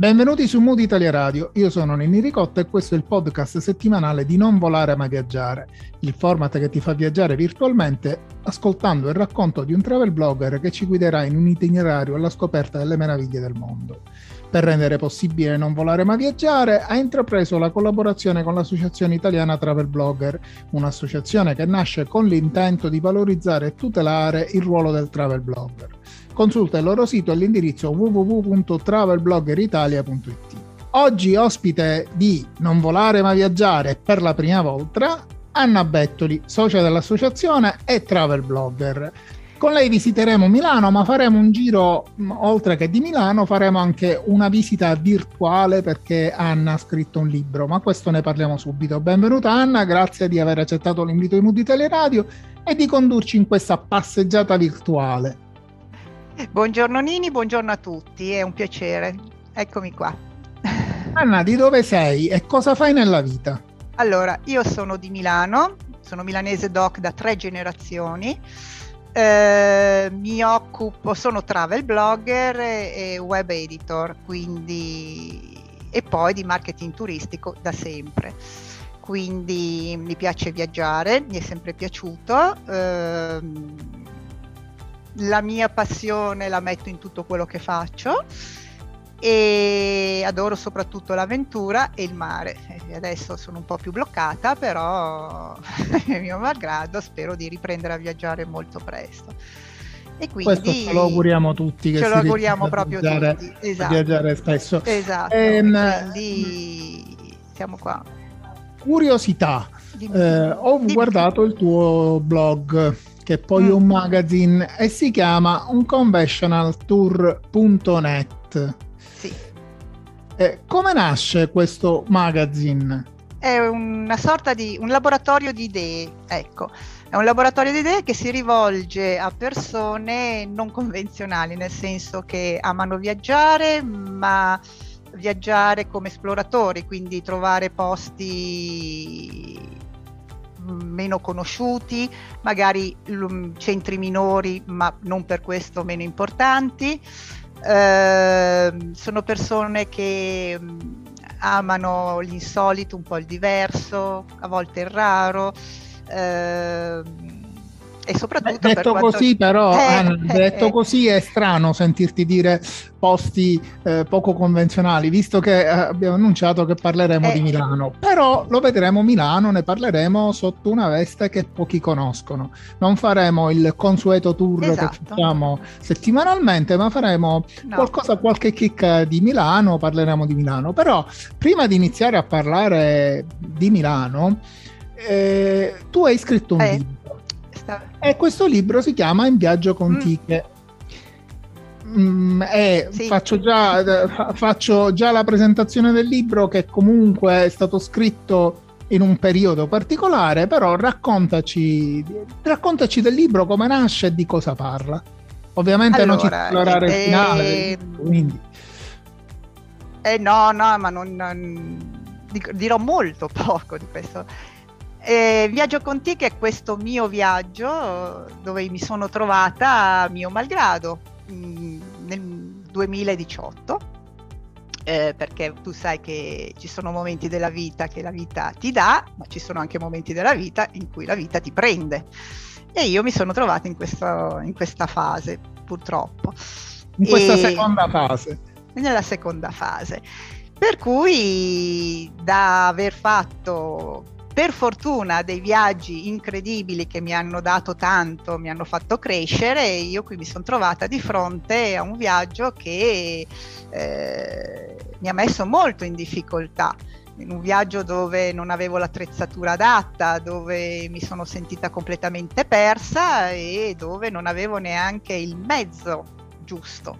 Benvenuti su Mood Italia Radio, io sono Nenni Ricotta e questo è il podcast settimanale di Non volare ma viaggiare, il format che ti fa viaggiare virtualmente ascoltando il racconto di un travel blogger che ci guiderà in un itinerario alla scoperta delle meraviglie del mondo. Per rendere possibile non volare ma viaggiare, ha intrapreso la collaborazione con l'Associazione Italiana Travel Blogger, un'associazione che nasce con l'intento di valorizzare e tutelare il ruolo del travel blogger. Consulta il loro sito all'indirizzo www.travelbloggeritalia.it. Oggi ospite di Non volare ma viaggiare per la prima volta Anna Bettoli, socia dell'associazione e travel blogger. Con lei visiteremo Milano, ma faremo un giro oltre che di Milano, faremo anche una visita virtuale perché Anna ha scritto un libro, ma questo ne parliamo subito. Benvenuta Anna, grazie di aver accettato l'invito di Mood Italia Radio e di condurci in questa passeggiata virtuale. Buongiorno Nini, buongiorno a tutti, è un piacere. Eccomi qua. Anna, di dove sei e cosa fai nella vita? Allora, io sono di Milano, sono milanese doc da tre generazioni. Eh, mi occupo, sono travel blogger e, e web editor, quindi e poi di marketing turistico da sempre. Quindi mi piace viaggiare, mi è sempre piaciuto. Eh, la mia passione la metto in tutto quello che faccio e adoro soprattutto l'avventura e il mare. Adesso sono un po' più bloccata, però mio malgrado spero di riprendere a viaggiare molto presto. E quindi Questo ce lo auguriamo tutti. Che ce lo auguriamo proprio viaggiare, tutti. Esatto. Viaggiare spesso. Esatto. Ehm, quindi siamo qua. Curiosità. Eh, ho Dimmi. guardato il tuo blog che è poi mm. un magazine e si chiama unconventionaltour.net. Sì. Eh, come nasce questo magazine? È una sorta di un laboratorio di idee, ecco. È un laboratorio di idee che si rivolge a persone non convenzionali, nel senso che amano viaggiare, ma viaggiare come esploratori, quindi trovare posti meno conosciuti, magari centri minori ma non per questo meno importanti. Eh, sono persone che amano l'insolito, un po' il diverso, a volte il raro. Eh, e soprattutto detto quanto... così però eh, Anna, eh, detto eh. così è strano sentirti dire posti eh, poco convenzionali visto che eh, abbiamo annunciato che parleremo di eh. Milano però lo vedremo Milano ne parleremo sotto una veste che pochi conoscono non faremo il consueto tour esatto. che facciamo settimanalmente ma faremo no. qualcosa qualche kick di Milano parleremo di Milano però prima di iniziare a parlare di Milano tu hai scritto un libro e questo libro si chiama In viaggio con mm. Tiche. Mm, e sì. faccio, già, faccio già la presentazione del libro che comunque è stato scritto in un periodo particolare, però raccontaci, raccontaci del libro, come nasce e di cosa parla. Ovviamente allora, non ci esplorare eh, il finale, quindi. Eh no, no, ma non, non dirò molto poco di questo. Eh, viaggio con te che è questo mio viaggio dove mi sono trovata a mio malgrado mh, mm, nel 2018 eh, perché tu sai che ci sono momenti della vita che la vita ti dà ma ci sono anche momenti della vita in cui la vita ti prende. E io mi sono trovata in, questo, in questa fase purtroppo. In questa e, seconda fase. Nella seconda fase. Per cui da aver fatto per fortuna dei viaggi incredibili che mi hanno dato tanto, mi hanno fatto crescere io qui mi sono trovata di fronte a un viaggio che eh, mi ha messo molto in difficoltà. In un viaggio dove non avevo l'attrezzatura adatta, dove mi sono sentita completamente persa e dove non avevo neanche il mezzo giusto.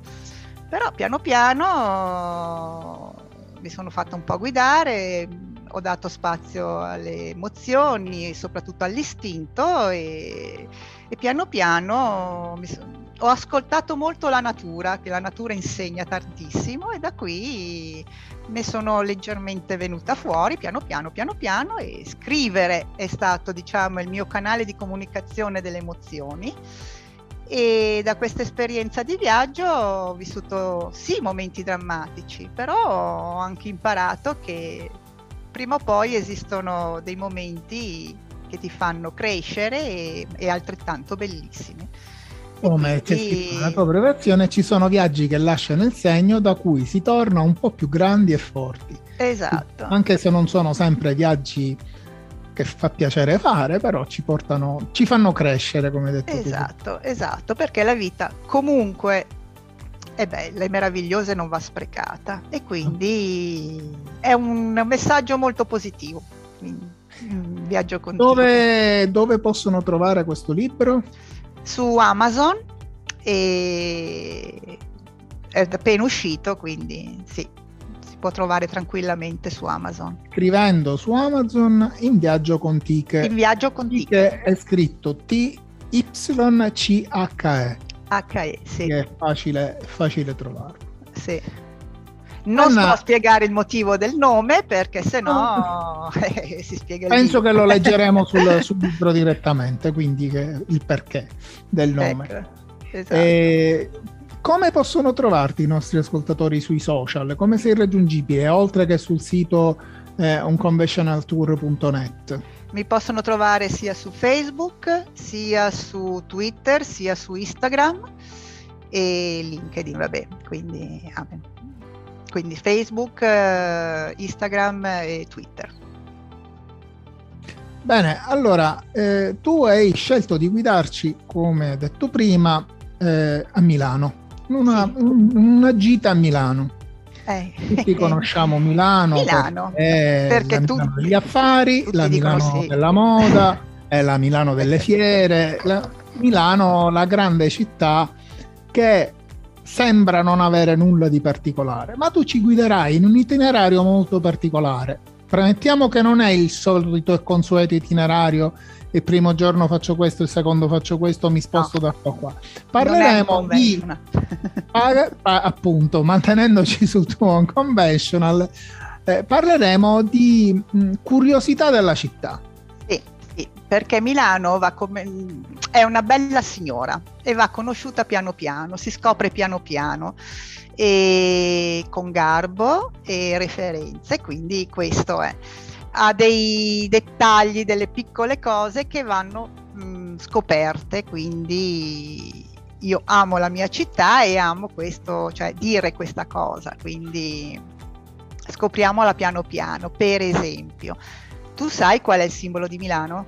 Però piano piano mi sono fatta un po' guidare, ho dato spazio alle emozioni, soprattutto all'istinto e, e piano piano so, ho ascoltato molto la natura, che la natura insegna tantissimo e da qui ne sono leggermente venuta fuori piano piano piano piano e scrivere è stato diciamo il mio canale di comunicazione delle emozioni. E da questa esperienza di viaggio ho vissuto sì momenti drammatici, però ho anche imparato che prima o poi esistono dei momenti che ti fanno crescere e, e altrettanto bellissimi. Come c'è scritto nella tua preparazione, ci sono viaggi che lasciano il segno da cui si torna un po' più grandi e forti. Esatto. Anche se non sono sempre viaggi che fa piacere fare, però ci portano, ci fanno crescere, come detto. Esatto, tu. esatto, perché la vita comunque è bella, è meravigliosa e non va sprecata. E quindi è un messaggio molto positivo. Un viaggio continuo. Dove, dove possono trovare questo libro? Su Amazon e è appena uscito, quindi sì, può trovare tranquillamente su Amazon. Scrivendo su Amazon in viaggio con Tiche. In viaggio con Tiche. è scritto T-Y-C-H-E. H-E, sì. Che è facile, facile trovarlo. Sì. Non Anna, sto a spiegare il motivo del nome perché sennò no. eh, si spiega Penso che lo leggeremo sul, sul libro direttamente, quindi che, il perché del nome. Ecco, esatto. E, come possono trovarti i nostri ascoltatori sui social? Come sei raggiungibile, oltre che sul sito eh, unconventionaltour.net? Mi possono trovare sia su Facebook, sia su Twitter, sia su Instagram e LinkedIn, vabbè, quindi, ah, quindi Facebook, eh, Instagram e Twitter. Bene, allora eh, tu hai scelto di guidarci, come detto prima, eh, a Milano una, sì. una gita a Milano. Eh. Tutti conosciamo Milano, Milano perché, perché la Milano degli affari, la Milano sì. della moda, è la Milano delle fiere, la, Milano la grande città che sembra non avere nulla di particolare, ma tu ci guiderai in un itinerario molto particolare. Premettiamo che non è il solito e consueto itinerario il primo giorno faccio questo, il secondo faccio questo, mi sposto no. da qua qua. Parleremo di appunto, mantenendoci sul tuo unconventional, eh, parleremo di mh, curiosità della città. Perché Milano come, è una bella signora e va conosciuta piano piano, si scopre piano piano e con garbo e referenze, quindi questo è ha dei dettagli, delle piccole cose che vanno mh, scoperte, quindi io amo la mia città e amo questo, cioè dire questa cosa, quindi scopriamola piano piano. Per esempio, tu sai qual è il simbolo di Milano?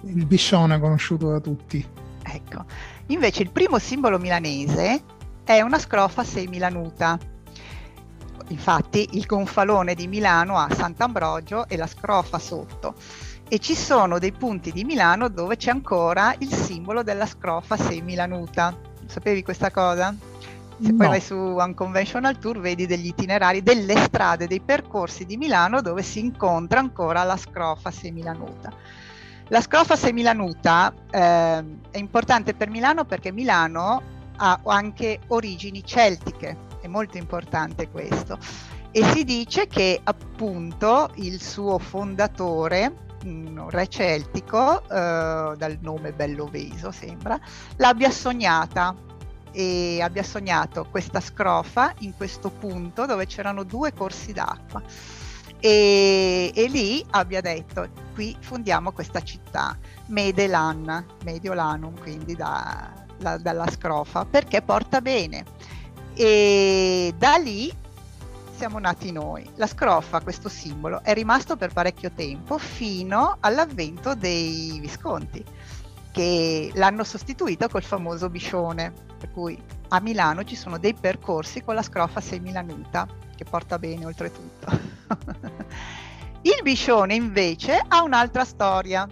Il biscione conosciuto da tutti. Ecco, invece il primo simbolo milanese è una scrofa semilanuta Infatti il gonfalone di Milano ha Sant'Ambrogio e la scrofa sotto e ci sono dei punti di Milano dove c'è ancora il simbolo della scrofa semilanuta. Sapevi questa cosa? Se no. poi vai su Unconventional Tour vedi degli itinerari, delle strade, dei percorsi di Milano dove si incontra ancora la scrofa semilanuta. La scrofa semilanuta eh, è importante per Milano perché Milano ha anche origini celtiche è molto importante questo. E si dice che appunto il suo fondatore, un re celtico, eh, dal nome Belloveso sembra, l'abbia sognata e abbia sognato questa scrofa in questo punto dove c'erano due corsi d'acqua. E, e, lì abbia detto qui fondiamo questa città Medelan Mediolanum quindi da, la, dalla scrofa perché porta bene e da lì siamo nati noi. La scrofa, questo simbolo, è rimasto per parecchio tempo fino all'avvento dei Visconti, che l'hanno sostituito col famoso biscione, per cui a Milano ci sono dei percorsi con la scrofa semilanuta, che porta bene oltretutto. Il biscione invece ha un'altra storia.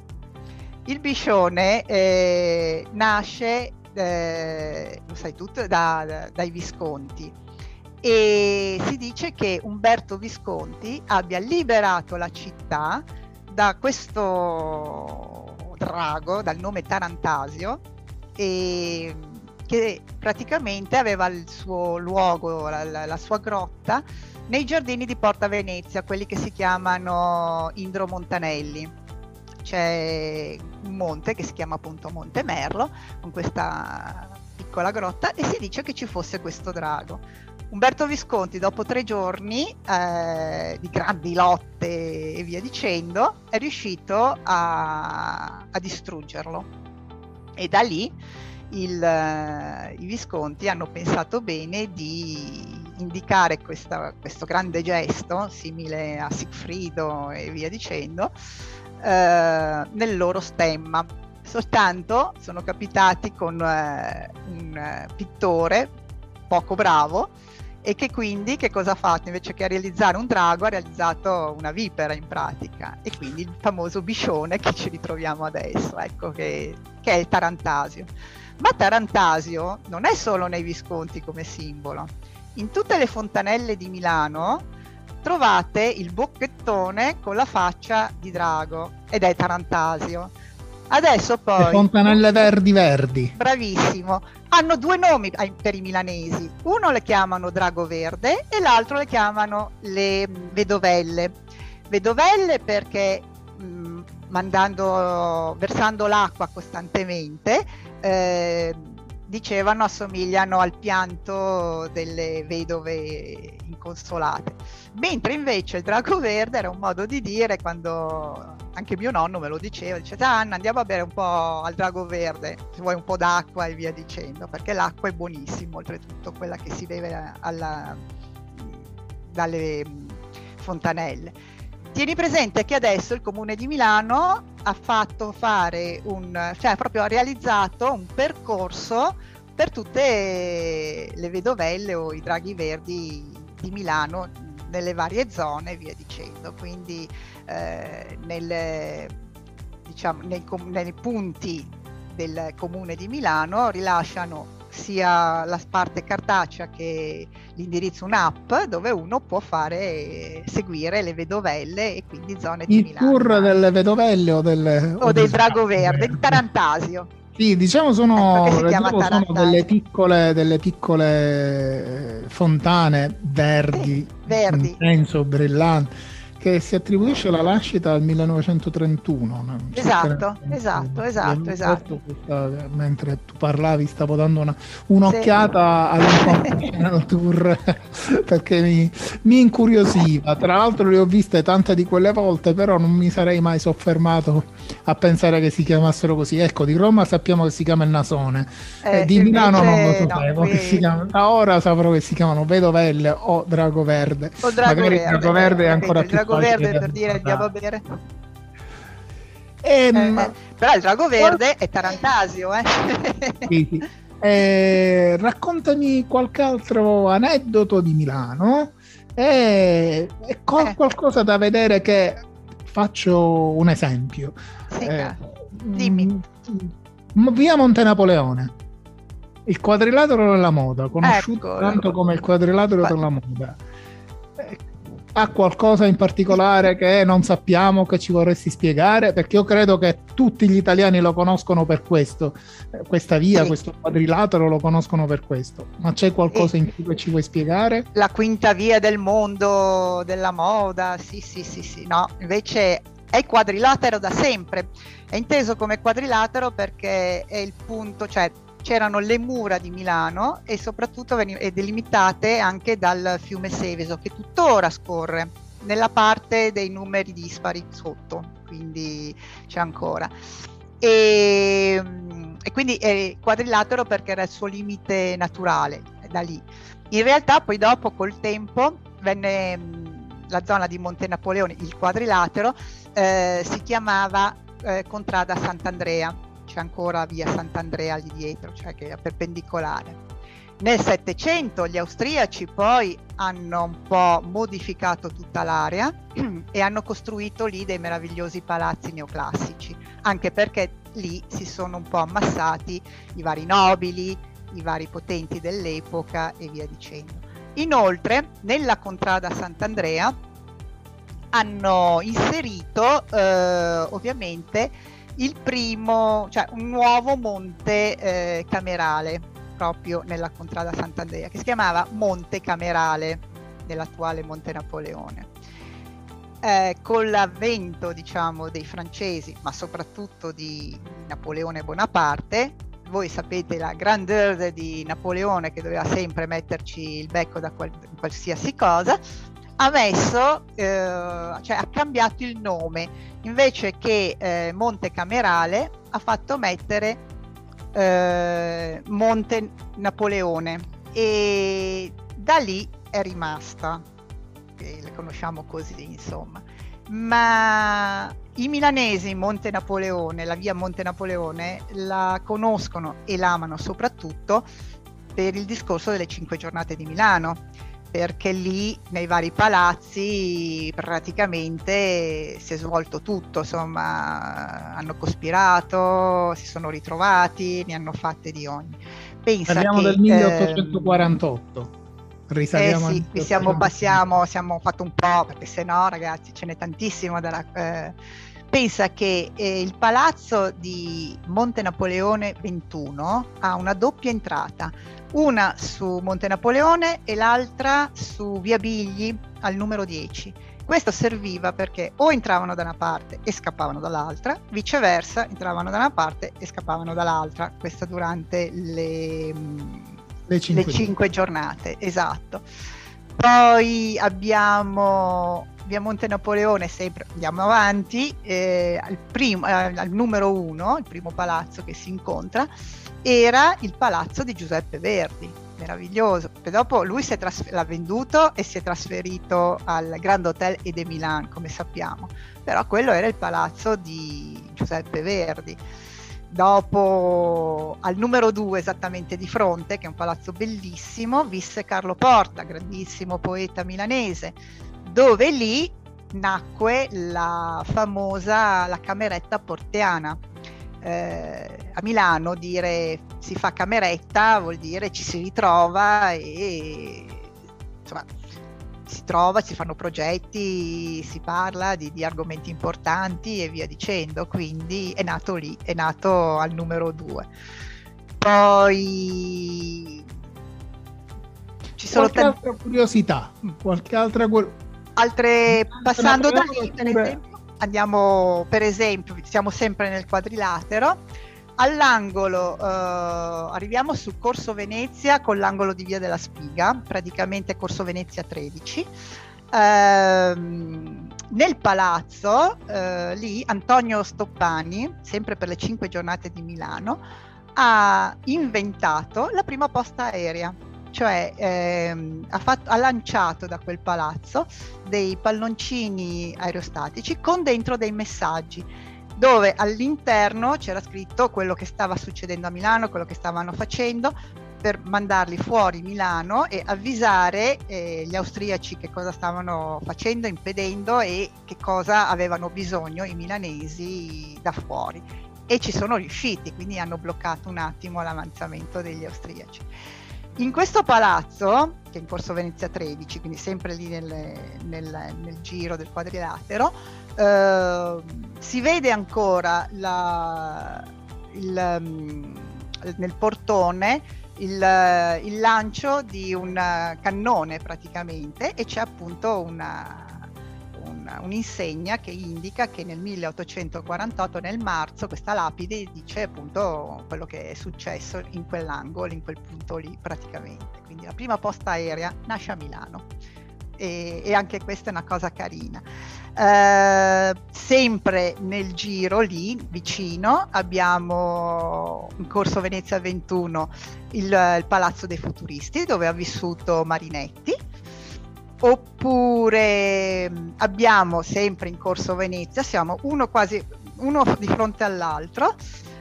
Il biscione eh, nasce eh, lo sai tutto, da, da, dai Visconti. e si dice che Umberto Visconti abbia liberato la città da questo drago dal nome Tarantasio e che praticamente aveva il suo luogo, la, la, la sua grotta nei giardini di Porta Venezia, quelli che si chiamano Indro Montanelli. C'è un monte che si chiama appunto Monte Merlo, con questa piccola grotta, e si dice che ci fosse questo drago. Umberto Visconti, dopo tre giorni eh, di grandi lotte e via dicendo, è riuscito a, a distruggerlo. E da lì il, uh, i Visconti hanno pensato bene di indicare questa, questo grande gesto, simile a Sigfrido e via dicendo, uh, nel loro stemma. Soltanto sono capitati con uh, un pittore poco bravo e che quindi che cosa ha fatto? Invece che realizzare un drago ha realizzato una vipera in pratica e quindi il famoso biscione che ci ritroviamo adesso, ecco che, che è il Tarantasio. Ma Tarantasio non è solo nei Visconti come simbolo. In tutte le fontanelle di Milano trovate il bocchettone con la faccia di drago ed è Tarantasio. Adesso poi... Le fontanelle verdi verdi. Bravissimo. Hanno due nomi per i milanesi. Uno le chiamano Drago Verde e l'altro le chiamano le Vedovelle. Vedovelle perché mh, mandando, versando l'acqua costantemente eh, dicevano assomigliano al pianto delle vedove inconsolate. Mentre invece il drago verde era un modo di dire quando anche mio nonno me lo diceva, dice Anna andiamo a bere un po' al drago verde, se vuoi un po' d'acqua e via dicendo, perché l'acqua è buonissima, oltretutto quella che si beve alla, dalle fontanelle. Tieni presente che adesso il Comune di Milano ha fatto fare un, cioè proprio ha realizzato un percorso per tutte le vedovelle o i draghi verdi di Milano nelle varie zone e via dicendo. Quindi eh, nel, diciamo, nei, nei punti del Comune di Milano rilasciano sia la parte cartacea che l'indirizzo un'app dove uno può fare seguire le vedovelle e quindi zone di Il Milano. Il tour delle vedovelle o del, o, o del Drago Verde, di Tarantasio. Sì, diciamo sono, ecco sono delle piccole, delle piccole fontane verdi, sì, verdi. intenso, brillanti che si attribuisce la nascita al 1931. Esatto, esatto, esatto, esatto. Questa, mentre tu parlavi stavo dando una, un'occhiata sì. all'incontro tour perché mi, mi, incuriosiva. Tra l'altro le ho viste tante di quelle volte, però non mi sarei mai soffermato a pensare che si chiamassero così. Ecco, di Roma sappiamo che si chiama il Nasone, eh, di Milano non lo sapevo. No, chiama, da ora saprò che si chiamano Vedovelle o Drago Verde. O Drago Magari Verde. Drago Verde è ancora più drago verde per dire andiamo a bere. Ehm, eh, però il drago verde è Tarantasio, eh? sì. Eh, raccontami qualche altro aneddoto di Milano e, e co- eh. qualcosa da vedere che faccio un esempio. Sì, eh, dimmi. M- via Monte Napoleone. Il quadrilatero della moda, conosciuto ecco, tanto come il quadrilatero della moda ha qualcosa in particolare che non sappiamo, che ci vorresti spiegare? Perché io credo che tutti gli italiani lo conoscono per questo, eh, questa via, sì. questo quadrilatero lo conoscono per questo, ma c'è qualcosa e in più che ci vuoi spiegare? La quinta via del mondo della moda, sì, sì, sì, sì, no, invece è il quadrilatero da sempre, è inteso come quadrilatero perché è il punto, cioè c'erano le mura di Milano e soprattutto veniv- delimitate anche dal fiume Seveso che tuttora scorre nella parte dei numeri dispari sotto, quindi c'è ancora. E, e quindi è quadrilatero perché era il suo limite naturale, da lì. In realtà poi dopo col tempo venne la zona di Monte Napoleone, il quadrilatero, eh, si chiamava eh, Contrada Sant'Andrea c'è ancora via Sant'Andrea lì dietro, cioè che è perpendicolare. Nel Settecento gli austriaci poi hanno un po' modificato tutta l'area e hanno costruito lì dei meravigliosi palazzi neoclassici, anche perché lì si sono un po' ammassati i vari nobili, i vari potenti dell'epoca e via dicendo. Inoltre, nella contrada Sant'Andrea hanno inserito eh, ovviamente il primo, cioè un nuovo monte eh, camerale proprio nella contrada Sant'Andrea che si chiamava Monte Camerale nell'attuale Monte Napoleone. Eh, con l'avvento diciamo dei francesi ma soprattutto di Napoleone Bonaparte voi sapete la grandeur di Napoleone che doveva sempre metterci il becco da qual- qualsiasi cosa, ha messo, eh, cioè ha cambiato il nome, invece che eh, Monte Camerale ha fatto mettere eh, Monte Napoleone. E da lì è rimasta, le conosciamo così insomma. Ma i milanesi Monte Napoleone, la via Monte Napoleone, la conoscono e l'amano soprattutto per il discorso delle cinque giornate di Milano, perché lì nei vari palazzi praticamente si è svolto tutto, insomma hanno cospirato, si sono ritrovati, ne hanno fatte di ogni. Pensa Parliamo che, del 1848. Eh, risaliamo eh sì, siamo, passiamo, siamo fatto un po', perché se no ragazzi ce n'è tantissimo da eh, pensa che eh, il palazzo di Monte Napoleone 21 ha una doppia entrata, una su Monte Napoleone e l'altra su Via Bigli al numero 10. Questo serviva perché o entravano da una parte e scappavano dall'altra, viceversa entravano da una parte e scappavano dall'altra, questo durante le le cinque, le cinque giornate, esatto. Poi abbiamo via Monte Napoleone, sempre andiamo avanti, eh, al, primo, eh, al numero uno, il primo palazzo che si incontra, era il palazzo di Giuseppe Verdi, meraviglioso. Poi dopo lui trasfer- l'ha venduto e si è trasferito al Grand Hotel Ede Milan, come sappiamo, però quello era il palazzo di Giuseppe Verdi. Dopo al numero 2 esattamente di fronte, che è un palazzo bellissimo, visse Carlo Porta, grandissimo poeta milanese, dove lì nacque la famosa la cameretta porteana. Eh, a Milano dire si fa cameretta vuol dire ci si ritrova e insomma si trova, si fanno progetti, si parla di, di, argomenti importanti e via dicendo, quindi è nato lì, è nato al numero due. Poi ci sono qualche tanti... altra curiosità, qualche altra altre passando da lì, per esempio, andiamo per esempio, siamo sempre nel quadrilatero. All'angolo eh, arriviamo su Corso Venezia con l'angolo di Via della Spiga, praticamente Corso Venezia 13. Eh, nel palazzo, eh, lì Antonio Stoppani, sempre per le cinque giornate di Milano, ha inventato la prima posta aerea, cioè ehm, ha, fatto, ha, lanciato da quel palazzo dei palloncini aerostatici con dentro dei messaggi dove all'interno c'era scritto quello che stava succedendo a Milano, quello che stavano facendo per mandarli fuori Milano e avvisare eh, gli austriaci che cosa stavano facendo, impedendo e che cosa avevano bisogno i milanesi da fuori. E ci sono riusciti, quindi hanno bloccato un attimo l'avanzamento degli austriaci. In questo palazzo, che è in Corso Venezia 13, quindi sempre lì nel, nel, nel giro del quadrilatero, eh, si vede ancora la, il, um, nel portone il, il, lancio di un cannone praticamente e c'è appunto una, un'insegna che indica che nel 1848 nel marzo questa lapide dice appunto quello che è successo in quell'angolo, in quel punto lì praticamente. Quindi la prima posta aerea nasce a Milano e, e anche questa è una cosa carina. Eh, sempre nel giro lì vicino abbiamo in corso Venezia 21 il, il Palazzo dei Futuristi dove ha vissuto Marinetti oppure mm, abbiamo sempre in corso Venezia siamo uno quasi uno di fronte all'altro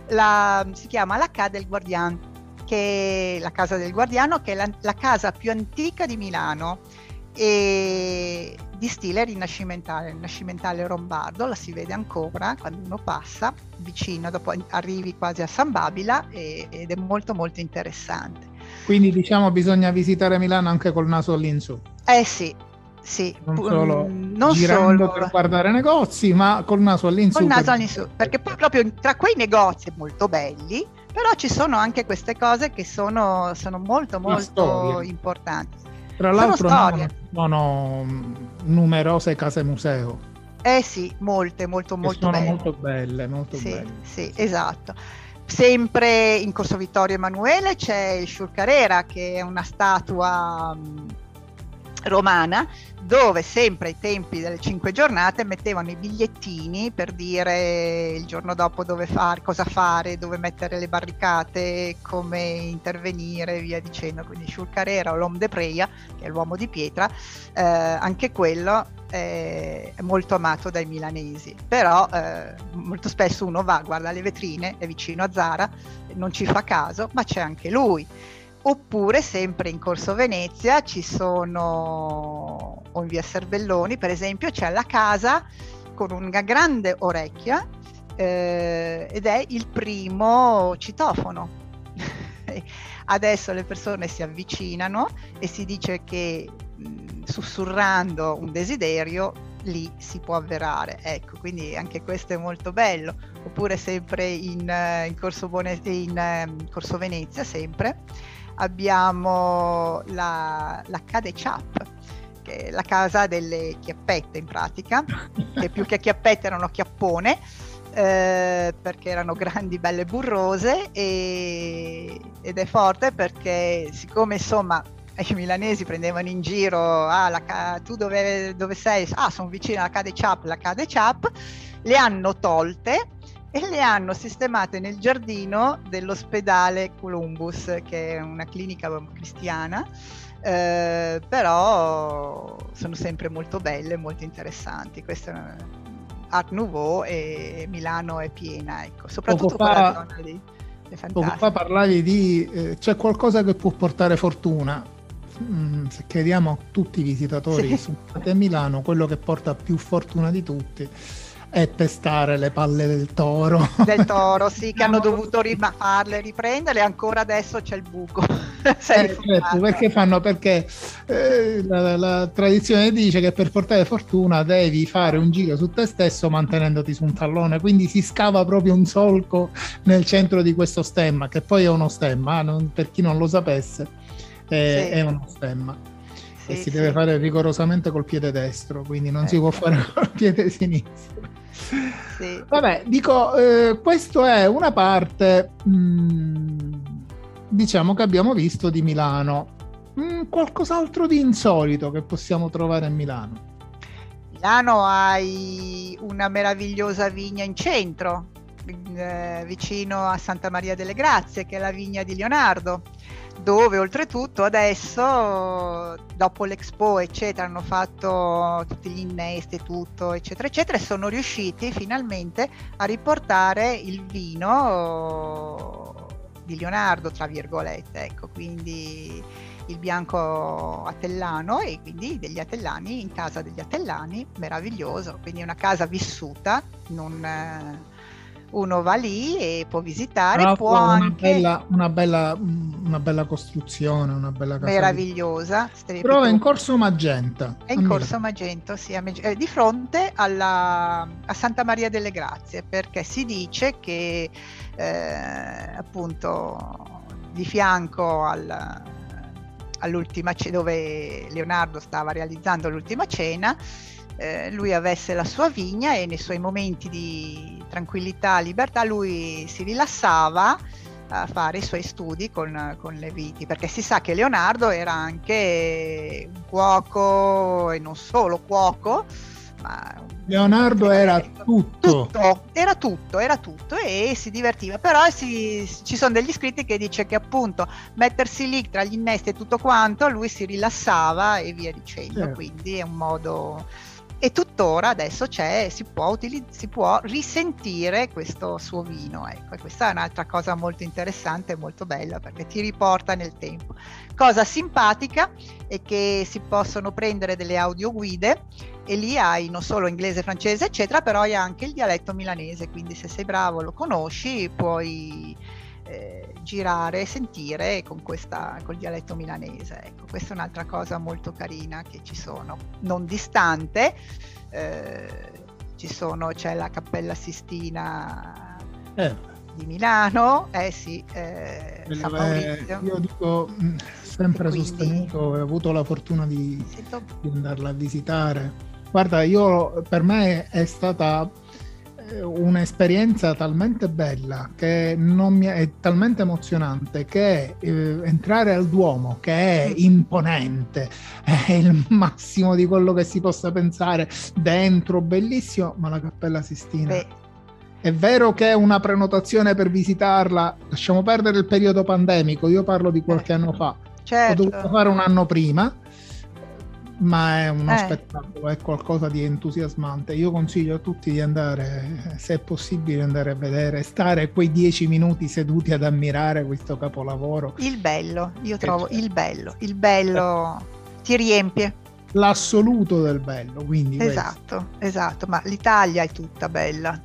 la, si chiama la Ca del Guardiano che è la casa del Guardiano che è la, la casa più antica di Milano e di stile rinascimentale, rinascimentale rombardo, la si vede ancora quando uno passa vicino, dopo arrivi quasi a San Babila e, ed è molto molto interessante. Quindi diciamo bisogna visitare Milano anche col naso all'insù. Eh sì, sì, non solo mm, non girando solo. per guardare negozi, ma col naso all'insù. Col naso all'insù, perché poi proprio tra quei negozi molto belli, però ci sono anche queste cose che sono, sono molto molto importanti. Tra l'altro sono, sono numerose case museo. Eh sì, molte, molto, molto sono belle. molto belle, molto sì, belle. Sì, esatto. Sempre in Corso Vittorio Emanuele c'è il Sciurcarera, che è una statua romana dove sempre ai tempi delle cinque giornate mettevano i bigliettini per dire il giorno dopo dove fare, cosa fare, dove mettere le barricate, come intervenire e via dicendo. Quindi Shulcarera o l'Homme de Preia, che è l'uomo di pietra, eh, anche quello è molto amato dai milanesi, però eh, molto spesso uno va, guarda le vetrine, è vicino a Zara, non ci fa caso, ma c'è anche lui oppure sempre in Corso Venezia ci sono, o in via Serbelloni per esempio, c'è la casa con una grande orecchia eh, ed è il primo citofono. Adesso le persone si avvicinano e si dice che mh, sussurrando un desiderio lì si può avverare. Ecco, quindi anche questo è molto bello. Oppure sempre in, in, Corso, Bone- in um, Corso Venezia, sempre abbiamo la, la Cade Chap, che è la casa delle chiappette in pratica, che più che chiappette erano chiappone, eh, perché erano grandi, belle burrose e, ed è forte perché siccome insomma i milanesi prendevano in giro, ah, la, tu dove, dove, sei? Ah, sono vicino alla Cade Chap, la Cade Chap, le hanno tolte e le hanno sistemate nel giardino dell'ospedale Columbus, che è una clinica cristiana. Eh, però sono sempre molto belle, molto interessanti. Questo è Art Nouveau e Milano è piena, ecco, soprattutto poco fa, quella zona lì. Poco fa parlavi di eh, c'è qualcosa che può portare fortuna. Mm, se chiediamo a tutti i visitatori sì. che sono a Milano, quello che porta più fortuna di tutti e testare le palle del toro. Del toro, sì, che hanno dovuto rifarle, riprenderle, ancora adesso c'è il buco. eh, certo, perché fanno? Perché eh, la, la, tradizione dice che per portare fortuna devi fare un giro su te stesso mantenendoti su un tallone, quindi si scava proprio un solco nel centro di questo stemma, che poi è uno stemma, non, per chi non lo sapesse, è, sì. è uno stemma. Sì, e si sì. deve fare rigorosamente col piede destro, quindi non eh. si può fare col piede sinistro. Sì. Vabbè, dico, eh, questo è una parte, mh, mm, diciamo, che abbiamo visto di Milano. Mm, qualcos'altro di insolito che possiamo trovare a Milano? Milano hai una meravigliosa vigna in centro, eh, vicino a Santa Maria delle Grazie, che è la vigna di Leonardo dove oltretutto adesso dopo l'Expo eccetera hanno fatto tutti gli innesti e tutto eccetera eccetera e sono riusciti finalmente a riportare il vino di Leonardo tra virgolette ecco quindi il bianco atellano e quindi degli atellani in casa degli atellani meraviglioso quindi una casa vissuta non uno va lì e può visitare, Però può una anche... Bella, una, bella, una bella costruzione, una bella casa. Meravigliosa. Però è in Corso Magenta. È in Corso Magento, sì, eh, di fronte alla, a Santa Maria delle Grazie, perché si dice che eh, appunto di fianco al, all'ultima cena, dove Leonardo stava realizzando l'ultima cena, eh, lui avesse la sua vigna e nei suoi momenti di tranquillità, libertà, lui si rilassava a fare i suoi studi con, con, le viti, perché si sa che Leonardo era anche un cuoco e non solo cuoco, ma Leonardo era tutto. tutto. Era tutto, era tutto e si divertiva, però si, ci sono degli scritti che dice che appunto mettersi lì tra gli innesti e tutto quanto, lui si rilassava e via dicendo, certo. quindi è un modo e tuttora adesso c'è, si può, utilizz- si può risentire questo suo vino. Ecco. E questa è un'altra cosa molto interessante e molto bella perché ti riporta nel tempo. Cosa simpatica è che si possono prendere delle audioguide e lì hai non solo inglese, francese, eccetera, però hai anche il dialetto milanese, quindi se sei bravo lo conosci, puoi eh, girare e sentire con questa, col dialetto milanese. Ecco, questa è un'altra cosa molto carina che ci sono, non distante. Eh, ci sono, c'è la Cappella Sistina eh. di Milano, eh sì, eh, San Maurizio. io dico mm, sempre quindi, sostenuto e ho avuto la fortuna di, di andarla a visitare. Guarda, io per me è stata un'esperienza talmente bella che non mi è, talmente emozionante che eh, entrare al Duomo che è imponente è il massimo di quello che si possa pensare dentro bellissimo ma la Cappella Sistina Beh. è vero che è una prenotazione per visitarla lasciamo perdere il periodo pandemico io parlo di qualche eh. anno fa certo. ho dovuto fare un anno prima ma è uno eh. spettacolo, è qualcosa di entusiasmante. Io consiglio a tutti di andare, se è possibile, andare a vedere, stare quei dieci minuti seduti ad ammirare questo capolavoro. Il bello, io trovo il bello, il bello ti riempie. L'assoluto del bello, quindi. Esatto, questo. esatto, ma l'Italia è tutta bella.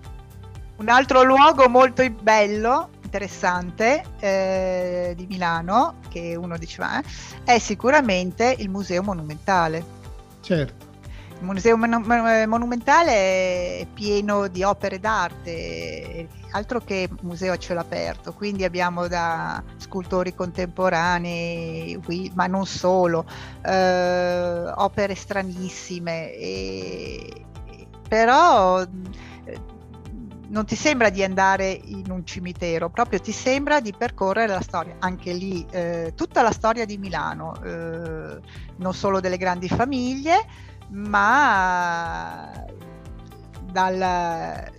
Un altro luogo molto bello interessante eh, di Milano, che uno diceva, eh, è sicuramente il Museo Monumentale. Certo. Il Museo Monumentale è pieno di opere d'arte, altro che museo a cielo aperto, quindi abbiamo da scultori contemporanei, ma non solo, eh, opere stranissime, e, però non ti sembra di andare in un cimitero, proprio ti sembra di percorrere la storia, anche lì eh, tutta la storia di Milano, eh, non solo delle grandi famiglie, ma dal,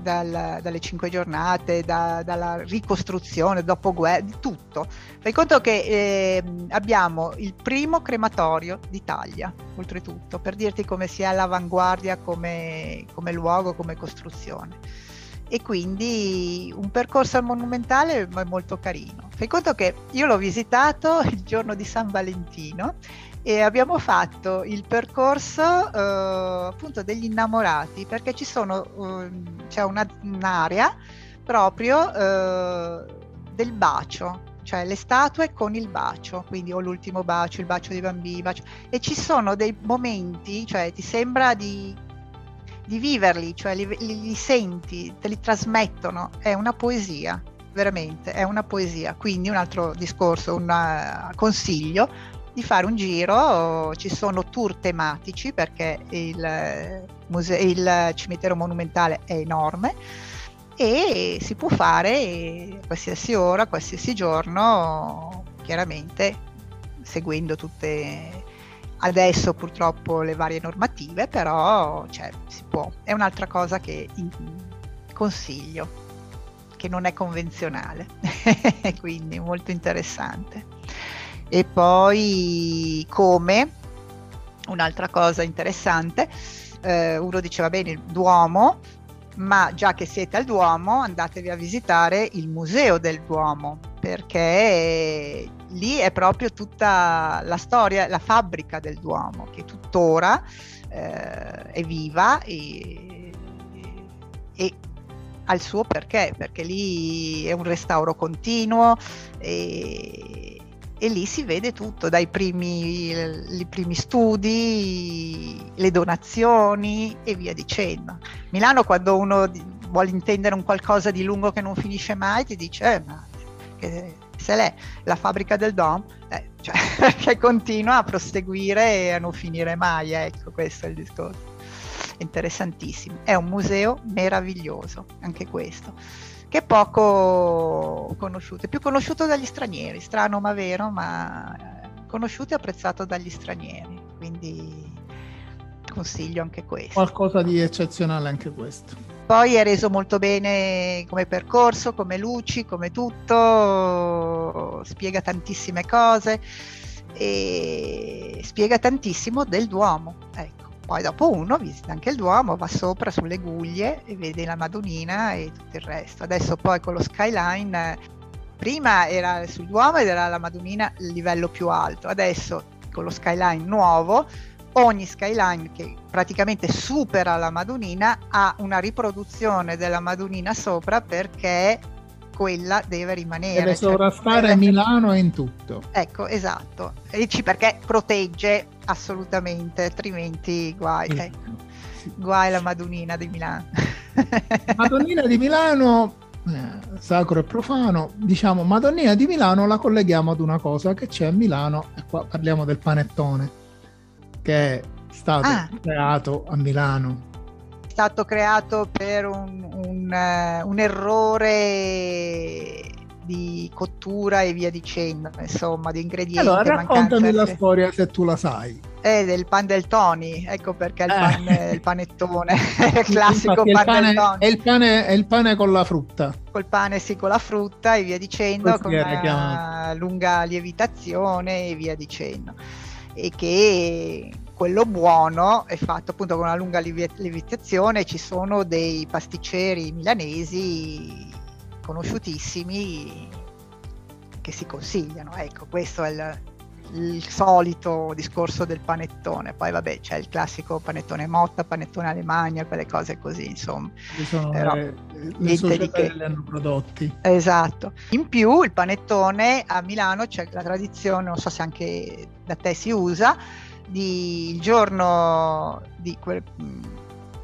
dal, dalle cinque giornate, da, dalla ricostruzione, dopoguerra, di tutto. Fai conto che eh, abbiamo il primo crematorio d'Italia, oltretutto, per dirti come sia all'avanguardia come, come luogo, come costruzione e quindi un percorso al monumentale è molto carino. Fai conto che io l'ho visitato il giorno di San Valentino e abbiamo fatto il percorso eh, appunto degli innamorati perché ci sono, eh, c'è una, un'area proprio eh, del bacio cioè le statue con il bacio, quindi o l'ultimo bacio, il bacio dei bambini, bacio, e ci sono dei momenti, cioè ti sembra di di viverli, cioè li, li, li senti, te li trasmettono, è una poesia, veramente, è una poesia. Quindi un altro discorso, un uh, consiglio di fare un giro, ci sono tour tematici perché il, muse- il cimitero monumentale è enorme e si può fare qualsiasi ora, qualsiasi giorno, chiaramente seguendo tutte adesso purtroppo le varie normative, però cioè, si può. È un'altra cosa che consiglio, che non è convenzionale, quindi molto interessante. E poi come, un'altra cosa interessante, eh, uno diceva bene il Duomo, ma già che siete al Duomo andatevi a visitare il Museo del Duomo perché lì è proprio tutta la storia, la fabbrica del Duomo che tuttora eh, è viva e, e ha il suo perché, perché lì è un restauro continuo e, e lì si vede tutto, dai primi, primi, studi, le donazioni e via dicendo. Milano quando uno vuole intendere un qualcosa di lungo che non finisce mai ti dice eh, ma che, se l'è la fabbrica del Dom, eh, cioè, che continua a proseguire e a non finire mai, ecco questo è il discorso. Interessantissimo, è un museo meraviglioso, anche questo, che è poco conosciuto, è più conosciuto dagli stranieri, strano ma vero, ma conosciuto e apprezzato dagli stranieri, quindi consiglio anche questo. Qualcosa di eccezionale anche questo. Poi è reso molto bene come percorso, come luci, come tutto, spiega tantissime cose e spiega tantissimo del Duomo. Ecco. Poi dopo uno visita anche il Duomo, va sopra sulle guglie e vede la Madonnina e tutto il resto. Adesso poi con lo skyline, prima era sul Duomo ed era la Madonnina il livello più alto, adesso con lo skyline nuovo ogni skyline che praticamente supera la Madonnina ha una riproduzione della Madonnina sopra perché quella deve rimanere. Deve cioè, sovrastare cioè, Milano in tutto. Ecco, esatto. E perché protegge assolutamente, altrimenti guai. Sì. Ecco. Guai la Madonnina di Milano. Madonnina di Milano, eh, sacro e profano, diciamo Madonnina di Milano la colleghiamo ad una cosa che c'è a Milano, e qua parliamo del panettone, che è stato ah. creato a Milano stato creato per un, un, uh, un errore di cottura e via dicendo, insomma, di ingredienti. Allora, raccontami la storia se tu la sai. È del pan del Tony, ecco perché il, pan, eh. il panettone, il classico pan pane, del Tony. È il, pane, è il pane con la frutta. Col pane sì, con la frutta e via dicendo, Così con una lunga lievitazione e via dicendo. E che quello buono è fatto appunto con una lunga lievitazione, ci sono dei pasticceri milanesi conosciutissimi che si consigliano, ecco questo è il, il solito discorso del panettone, poi vabbè c'è il classico panettone Motta, panettone Alemagna, quelle cose così insomma. Sono Però, le, le società che li hanno prodotti. Esatto. In più il panettone a Milano c'è la tradizione, non so se anche da te si usa, di il giorno di quel,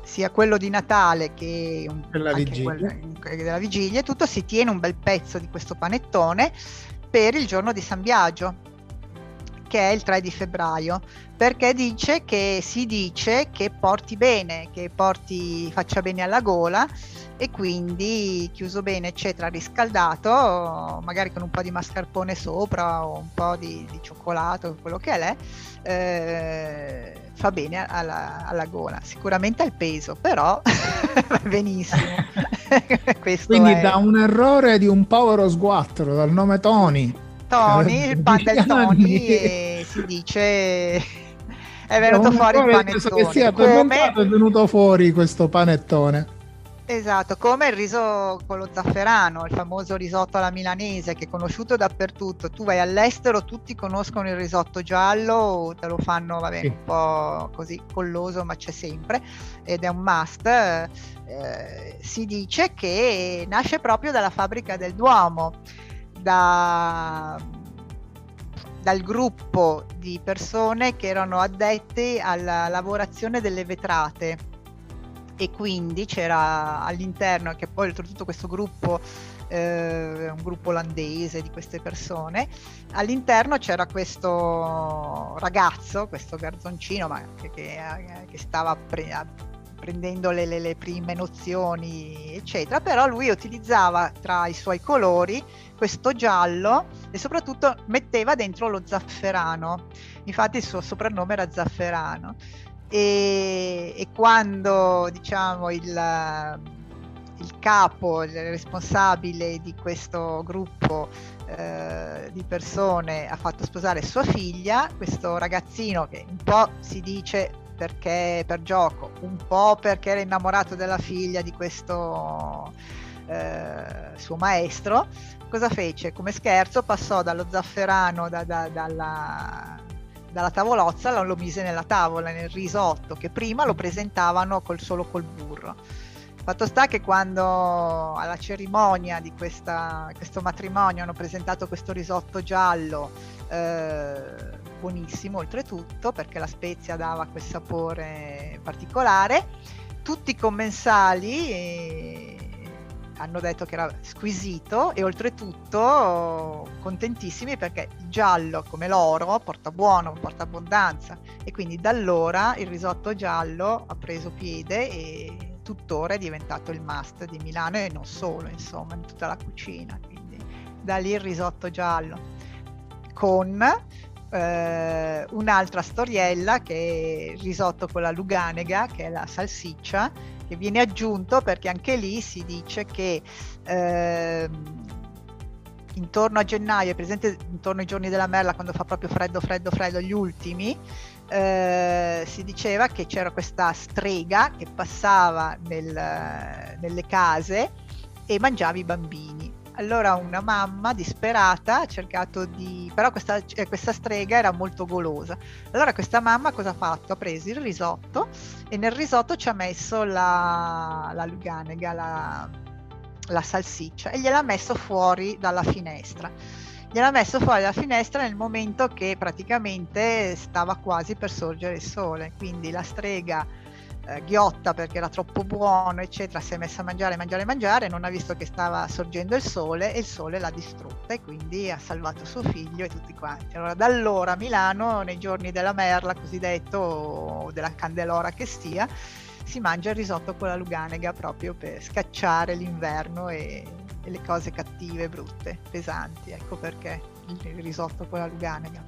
sia quello di Natale che della vigilia. della vigilia, tutto si tiene un bel pezzo di questo panettone per il giorno di San Biagio, che è il 3 di febbraio, perché dice che si dice che porti bene, che porti faccia bene alla gola e quindi chiuso bene eccetera riscaldato magari con un po' di mascarpone sopra o un po' di, di cioccolato quello che è eh, fa bene alla, alla, gola. Sicuramente al peso però va benissimo. Quindi è... da un errore di un povero sguattro dal nome Tony Tony il pan del Tony si dice è venuto fuori il panettone che sia come... è venuto fuori questo panettone Esatto, come il riso con lo zafferano, il famoso risotto alla milanese che è conosciuto dappertutto. Tu vai all'estero, tutti conoscono il risotto giallo, te lo fanno vabbè, sì. un po' così colloso, ma c'è sempre ed è un must. Eh, si dice che nasce proprio dalla fabbrica del Duomo, da, dal gruppo di persone che erano addette alla lavorazione delle vetrate e quindi c'era all'interno, che poi oltretutto questo gruppo eh, un gruppo olandese di queste persone. All'interno c'era questo ragazzo, questo garzoncino, ma che, che, che stava pre- prendendo le, le, le, prime nozioni, eccetera, però lui utilizzava tra i suoi colori questo giallo e soprattutto metteva dentro lo zafferano. Infatti il suo soprannome era Zafferano e, e quando diciamo il, il, capo, il responsabile di questo gruppo eh, di persone ha fatto sposare sua figlia, questo ragazzino che un po' si dice perché per gioco, un po' perché era innamorato della figlia di questo eh, suo maestro, cosa fece? Come scherzo passò dallo zafferano, da, da, dalla, dalla tavolozza lo mise nella tavola, nel risotto, che prima lo presentavano col, solo col burro. Fatto sta che quando alla cerimonia di questa, questo matrimonio hanno presentato questo risotto giallo, eh, buonissimo oltretutto, perché la spezia dava quel sapore particolare, tutti i commensali... Eh, hanno detto che era squisito e oltretutto contentissimi perché giallo come l'oro porta buono, porta abbondanza e quindi da allora il risotto giallo ha preso piede e tuttora è diventato il must di Milano e non solo, insomma, in tutta la cucina. Quindi da lì il risotto giallo con eh, un'altra storiella che è il risotto con la luganega, che è la salsiccia che viene aggiunto perché anche lì si dice che eh, intorno a gennaio, è presente intorno ai giorni della merla quando fa proprio freddo, freddo, freddo, gli ultimi, eh, si diceva che c'era questa strega che passava nel, nelle case e mangiava i bambini allora una mamma disperata ha cercato di... però questa, eh, questa, strega era molto golosa. Allora questa mamma cosa ha fatto? Ha preso il risotto e nel risotto ci ha messo la, la luganega, la, la salsiccia e gliel'ha messo fuori dalla finestra. Gliel'ha messo fuori dalla finestra nel momento che praticamente stava quasi per sorgere il sole, quindi la strega eh, ghiotta perché era troppo buono, eccetera, si è messa a mangiare, mangiare, mangiare, non ha visto che stava sorgendo il sole e il sole l'ha distrutta e quindi ha salvato suo figlio e tutti quanti. Allora da allora a Milano, nei giorni della merla cosiddetto, o della candelora che stia, si mangia il risotto con la luganega proprio per scacciare l'inverno e, e le cose cattive, brutte, pesanti. Ecco perché il risotto con la luganega.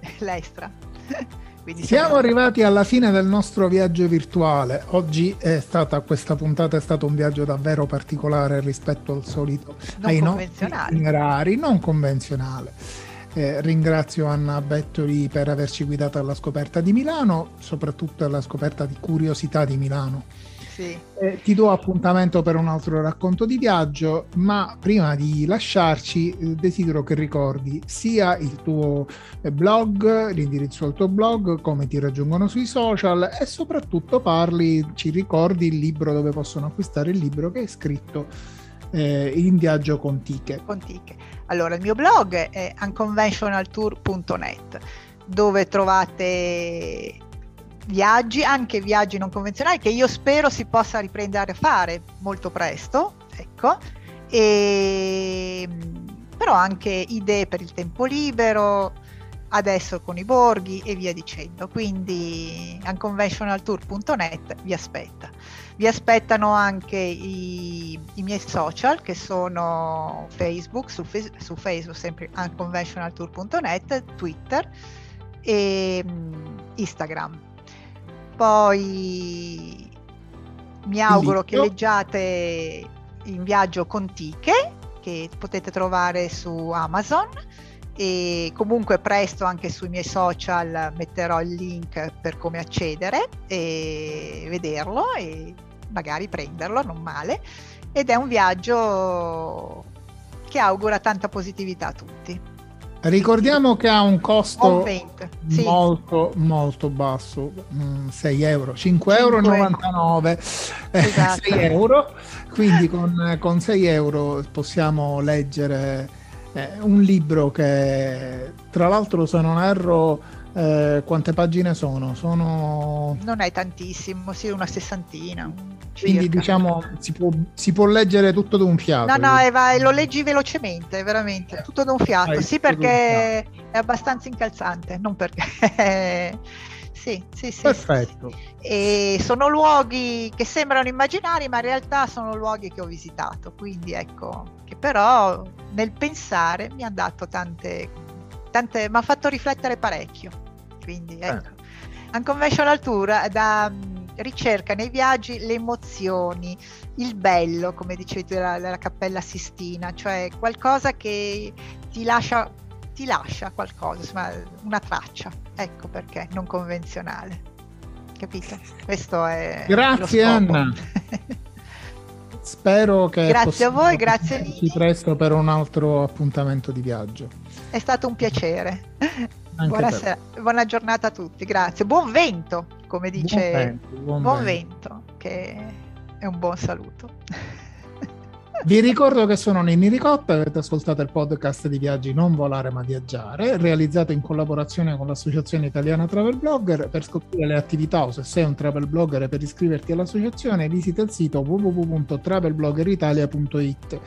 L'estra. Quindi siamo arrivati alla fine del nostro viaggio virtuale. Oggi è stata questa puntata è stato un viaggio davvero particolare rispetto al solito non ai nostri itinerari, non convenzionale. Eh, ringrazio Anna Bettoli per averci guidato alla scoperta di Milano, soprattutto alla scoperta di curiosità di Milano. Sì. Eh, ti do appuntamento per un altro racconto di viaggio, ma prima di lasciarci eh, desidero che ricordi sia il tuo eh, blog, l'indirizzo al tuo blog, come ti raggiungono sui social e soprattutto parli, ci ricordi il libro dove possono acquistare il libro che è scritto eh, in viaggio con Tiche. Con Tiche. Allora, il mio blog è unconventionaltour.net dove trovate viaggi, anche viaggi non convenzionali che io spero si possa riprendere a fare molto presto, ecco, e, però anche idee per il tempo libero, adesso con i borghi e via dicendo. Quindi unconventionaltour.net vi aspetta. Vi aspettano anche i, i miei social che sono Facebook, su, su Facebook sempre unconventionaltour.net, Twitter e Instagram. Poi mi auguro che leggiate In viaggio con Tiche, che potete trovare su Amazon e comunque presto anche sui miei social metterò il link per come accedere e vederlo e magari prenderlo, non male. Ed è un viaggio che augura tanta positività a tutti. Ricordiamo che ha un costo sì. molto molto basso, 6 mm, euro, 5,99 euro, esatto. 6 euro, quindi con, con 6 euro possiamo leggere eh, un libro che tra l'altro se non erro eh, quante pagine sono? Sono... Non è tantissimo, sì, una sessantina. Quindi circa. diciamo si può, si può, leggere tutto d'un fiato. No, no, Eva, lo leggi velocemente, veramente, tutto d'un fiato. Ah, sì, perché è abbastanza incalzante, non perché... sì, sì, sì. Perfetto. Sì. E sono luoghi che sembrano immaginari, ma in realtà sono luoghi che ho visitato. Quindi ecco, che però nel pensare mi ha dato tante, tante mi ha fatto riflettere parecchio quindi ecco. Eh. Unconventional Tour da ricerca nei viaggi le emozioni, il bello, come dicevi della, della Cappella Sistina, cioè qualcosa che ti lascia, ti lascia qualcosa, insomma, una traccia. Ecco perché non convenzionale. Capito? Questo è Grazie Anna. Spero che grazie a voi, grazie Lini. presto per un altro appuntamento di viaggio. È stato un piacere. Buona giornata a tutti, grazie. Buon vento, come dice. Buon vento, buon buon vento. vento che è un buon saluto. Vi ricordo che sono Ninni Ricotta, avete ascoltato il podcast di Viaggi Non Volare Ma Viaggiare, realizzato in collaborazione con l'Associazione Italiana Travel Blogger. Per scoprire le attività o se sei un travel blogger e per iscriverti all'associazione visita il sito www.travelbloggeritalia.it.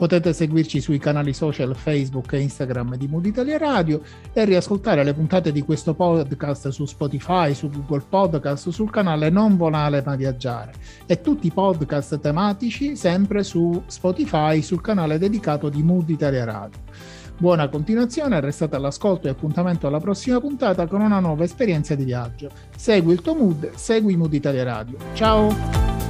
Potete seguirci sui canali social Facebook e Instagram di Mood Italia Radio e riascoltare le puntate di questo podcast su Spotify, su Google Podcast, sul canale Non Volare ma Viaggiare e tutti i podcast tematici sempre su Spotify sul canale dedicato di Mood Italia Radio. Buona continuazione, restate all'ascolto e appuntamento alla prossima puntata con una nuova esperienza di viaggio. Segui il tuo mood, segui Mood Italia Radio. Ciao!